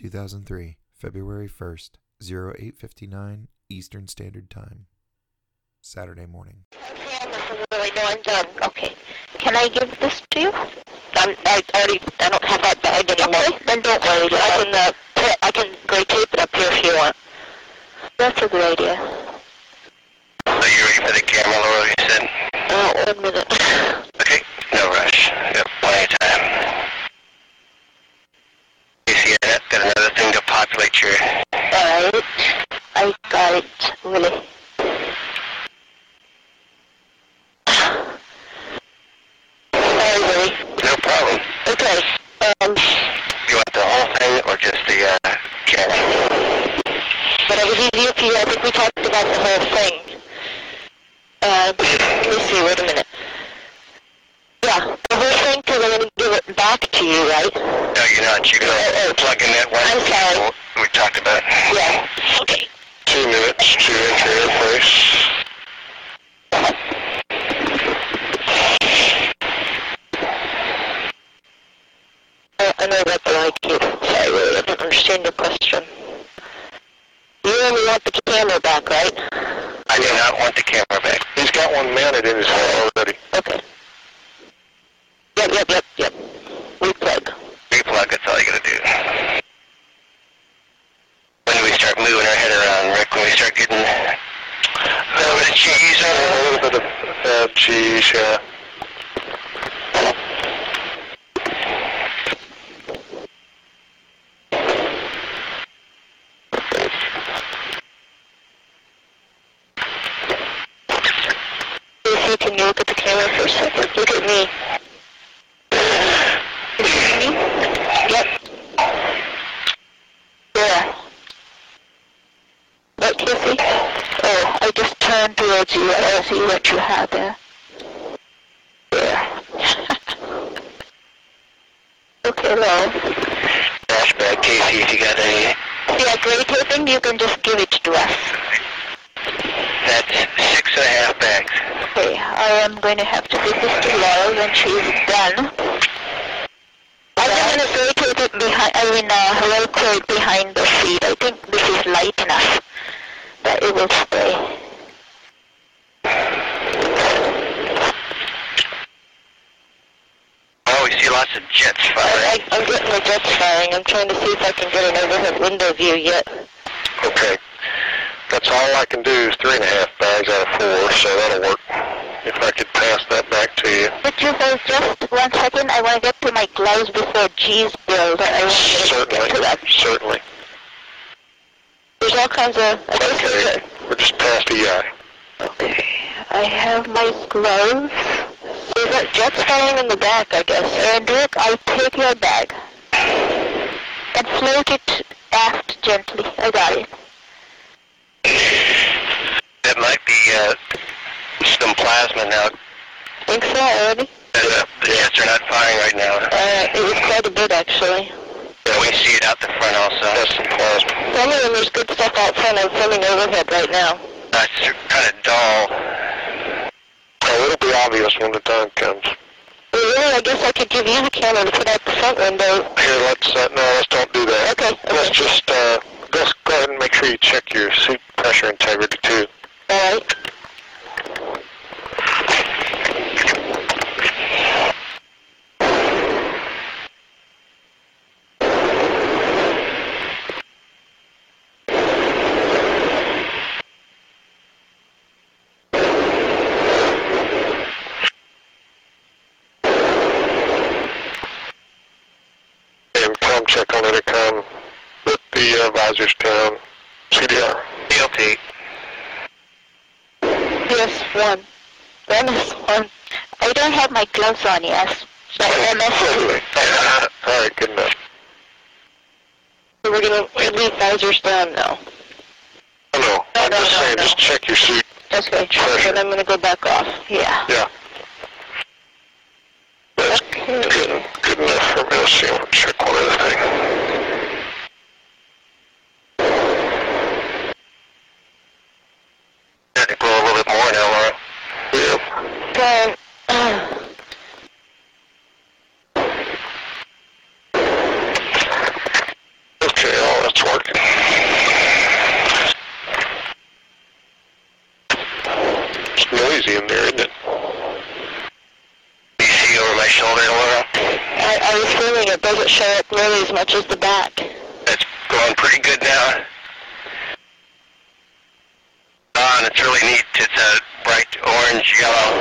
2003, February 1st, 0859 Eastern Standard Time. Saturday morning. Really, no, I'm done. Okay. Can I give this to you? I'm, I already, I don't have that bag anymore. Okay, then don't worry. I can, uh, put, I can gray tape it up here if you want. That's a good idea. Are you ready for the camera, Laura? You said? Uh, one minute. Okay, no rush. Got plenty of time. You see that? Got another thing to populate your... Alright. I got it, really. Sorry, Willie. No problem. Okay, um, You want the whole thing or just the, uh, camera? whatever's easier for you, I think we talked about the whole thing. Uh, let me see, wait a minute. Yeah, the whole thing, because I'm going to give it back to you, right? No, you're not. You're gonna plug in that one. I'm sorry. Talked. Yeah. Okay. Two minutes to entry interface. I, uh, I know that, but I can't. I don't understand your question. You only want the camera back, right? I do not want the camera back. He's got one mounted in his head already. Okay. Yep, yep, yep, yep. Replug. Replug, that's all you gotta do. When do we start moving our head around, Rick? When we start getting a little bit of cheese on it? A little bit of uh, cheese, yeah. Lucy, can you look at the camera for a second? Look at me. Can you see me? Yep. Where? What, Kissy? Oh, I just turned towards you. I don't see what you have there. There. okay, love. Flashback, Casey, if you got any. Yeah, gray taping, you can just give it to us. That's six and a half bags. Okay, I am going to have to give this to Laura when she's done. I'm going to gray tape it behind, I mean, uh, velcro it behind the feet. I think this is light enough that it will stay. Oh, we see lots of jets I, firing. I, I'm getting the jets firing. I'm trying to see if I can get an overhead window view yet. Okay. That's all I can do is three and a half bags out of four, so that'll work. If I could pass that back to you. Would you hold just one second? I want to get to my gloves before G's build. I want to Certainly. get to that. Certainly. There's all kinds of... I Okay. We're just past the eye. Okay, I have my gloves. There's a jets firing in the back, I guess. And Rick, I'll take your bag. And float it aft gently. I got it. That might be uh, some plasma now. Think so already? Uh, the jets are not firing right now. Uh, it was quite a bit, actually. Yeah, we see it out the front also. That's some plasma. Some of them, there's good stuff out front. I'm filming overhead right now. That's kind of dull. Oh, it'll be obvious when the time comes. Well, really, I guess I could give you the camera to put out the front window. Here, let's, uh, no, let's don't do that. Okay, Let's just, uh, just go ahead and make sure you check your seat pressure integrity too. All right. Check on intercom. Put the uh, visors down. CDR. PLT. Yes, one. MS one. I don't have my gloves on, yes. But MS All right, good enough. So we're gonna leave visors down now. Oh, no, I'm no, just no, saying, just check your seat. Okay, Pressure. then I'm gonna go back off. Yeah. Yeah. That's Okay. good, good enough for me. Let's see, check one other thing. Yeah, go a little bit more now, Laura. Yep. So, uh, Okay, It's working. It's noisy in there, isn't it? You see over my shoulder, Laura? I, I was feeling it doesn't show up nearly as much as the back. It's going pretty good now. And it's really neat. It's a bright orange yellow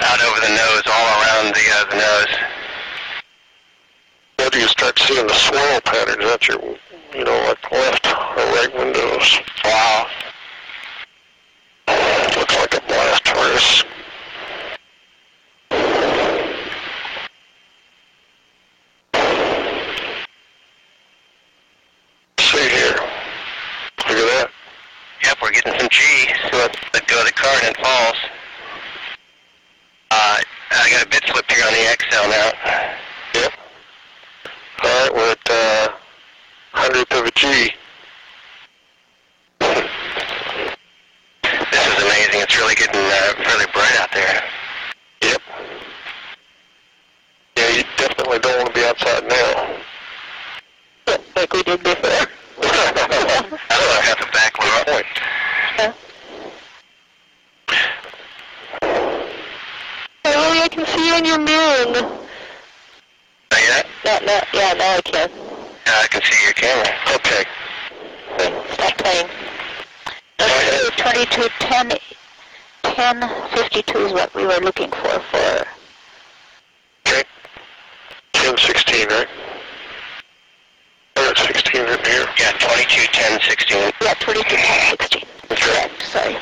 out over the nose, all around the, uh, the nose. Do you start seeing the swirl patterns? That's your, you know, like left or right windows. Wow. Looks like a blast furnace. See here. Look at that. Yep, we're getting some G. Let go card and falls. Uh, I got a bit slip here on the XL now. Yep. All right, we're at uh, hundredth of a G. This is amazing. It's really getting uh, fairly bright out there. Yep. Yeah, you definitely don't want to be outside now. Like we did before. I don't know, I have the back one point. Yeah. Hey, Lily, I can see you in your mirror. Not yet? No, no, yeah, now I can. Yeah, I can see your camera. Okay. Stop playing. Okay, 2210, 1052 is what we were looking for for Okay. 10, 16, right? Or 16 right here. Yeah, 22, 10, 16. Yeah, 22, 10, 16. That's. Correct, sorry.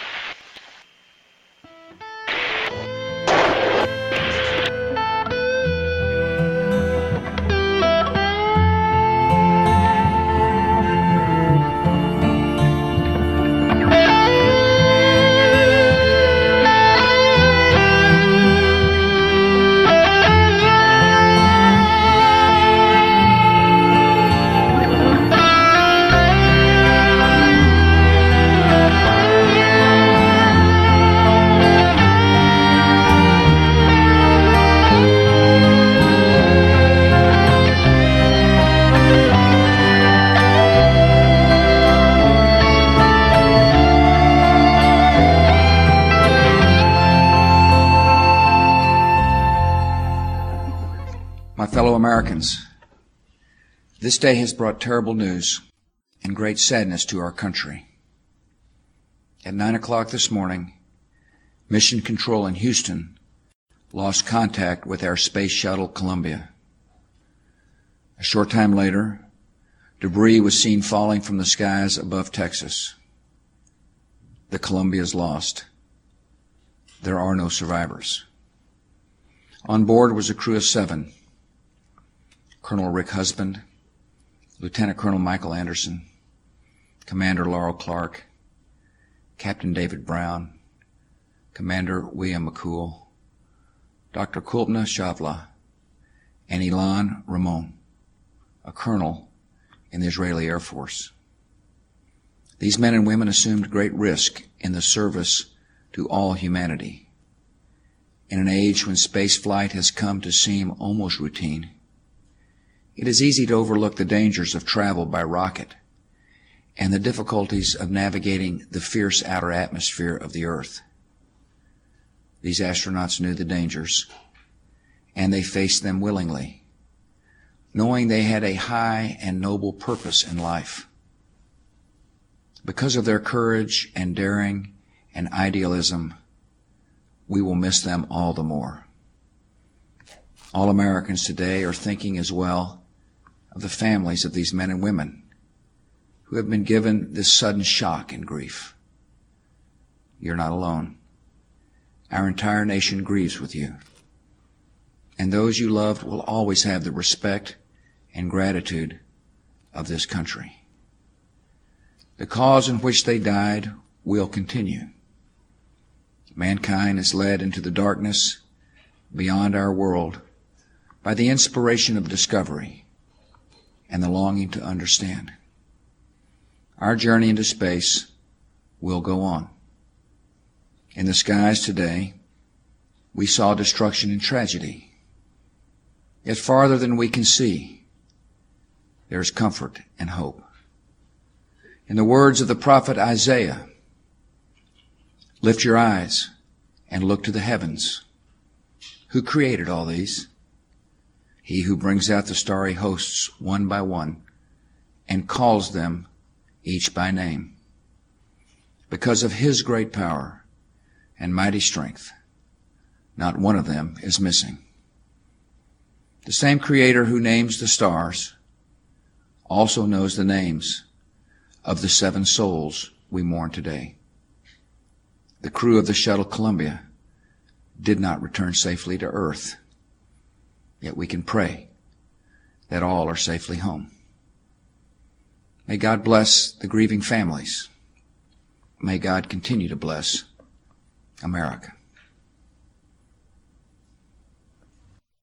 Americans, this day has brought terrible news and great sadness to our country. At 9 o'clock this morning, Mission Control in Houston lost contact with our space shuttle Columbia. A short time later, debris was seen falling from the skies above Texas. The Columbia is lost. There are no survivors. On board was a crew of seven. Colonel Rick Husband, Lieutenant Colonel Michael Anderson, Commander Laurel Clark, Captain David Brown, Commander William McCool, Dr. Kalpana Chawla, and Ilan Ramon, a colonel in the Israeli Air Force. These men and women assumed great risk in the service to all humanity. In an age when space flight has come to seem almost routine, it is easy to overlook the dangers of travel by rocket and the difficulties of navigating the fierce outer atmosphere of the Earth. These astronauts knew the dangers, and they faced them willingly, knowing they had a high and noble purpose in life. Because of their courage and daring and idealism, we will miss them all the more. All Americans today are thinking as well of the families of these men and women who have been given this sudden shock and grief. You're not alone. Our entire nation grieves with you. And those you loved will always have the respect and gratitude of this country. The cause in which they died will continue. Mankind is led into the darkness beyond our world by the inspiration of discovery and the longing to understand. Our journey into space will go on. In the skies today, we saw destruction and tragedy. Yet farther than we can see, there is comfort and hope. In the words of the prophet Isaiah, lift your eyes and look to the heavens. Who created all these? He who brings out the starry hosts one by one and calls them each by name. Because of his great power and mighty strength, not one of them is missing. The same creator who names the stars also knows the names of the seven souls we mourn today. The crew of the shuttle Columbia did not return safely to Earth. Yet we can pray that all are safely home. May God bless the grieving families. May God continue to bless America.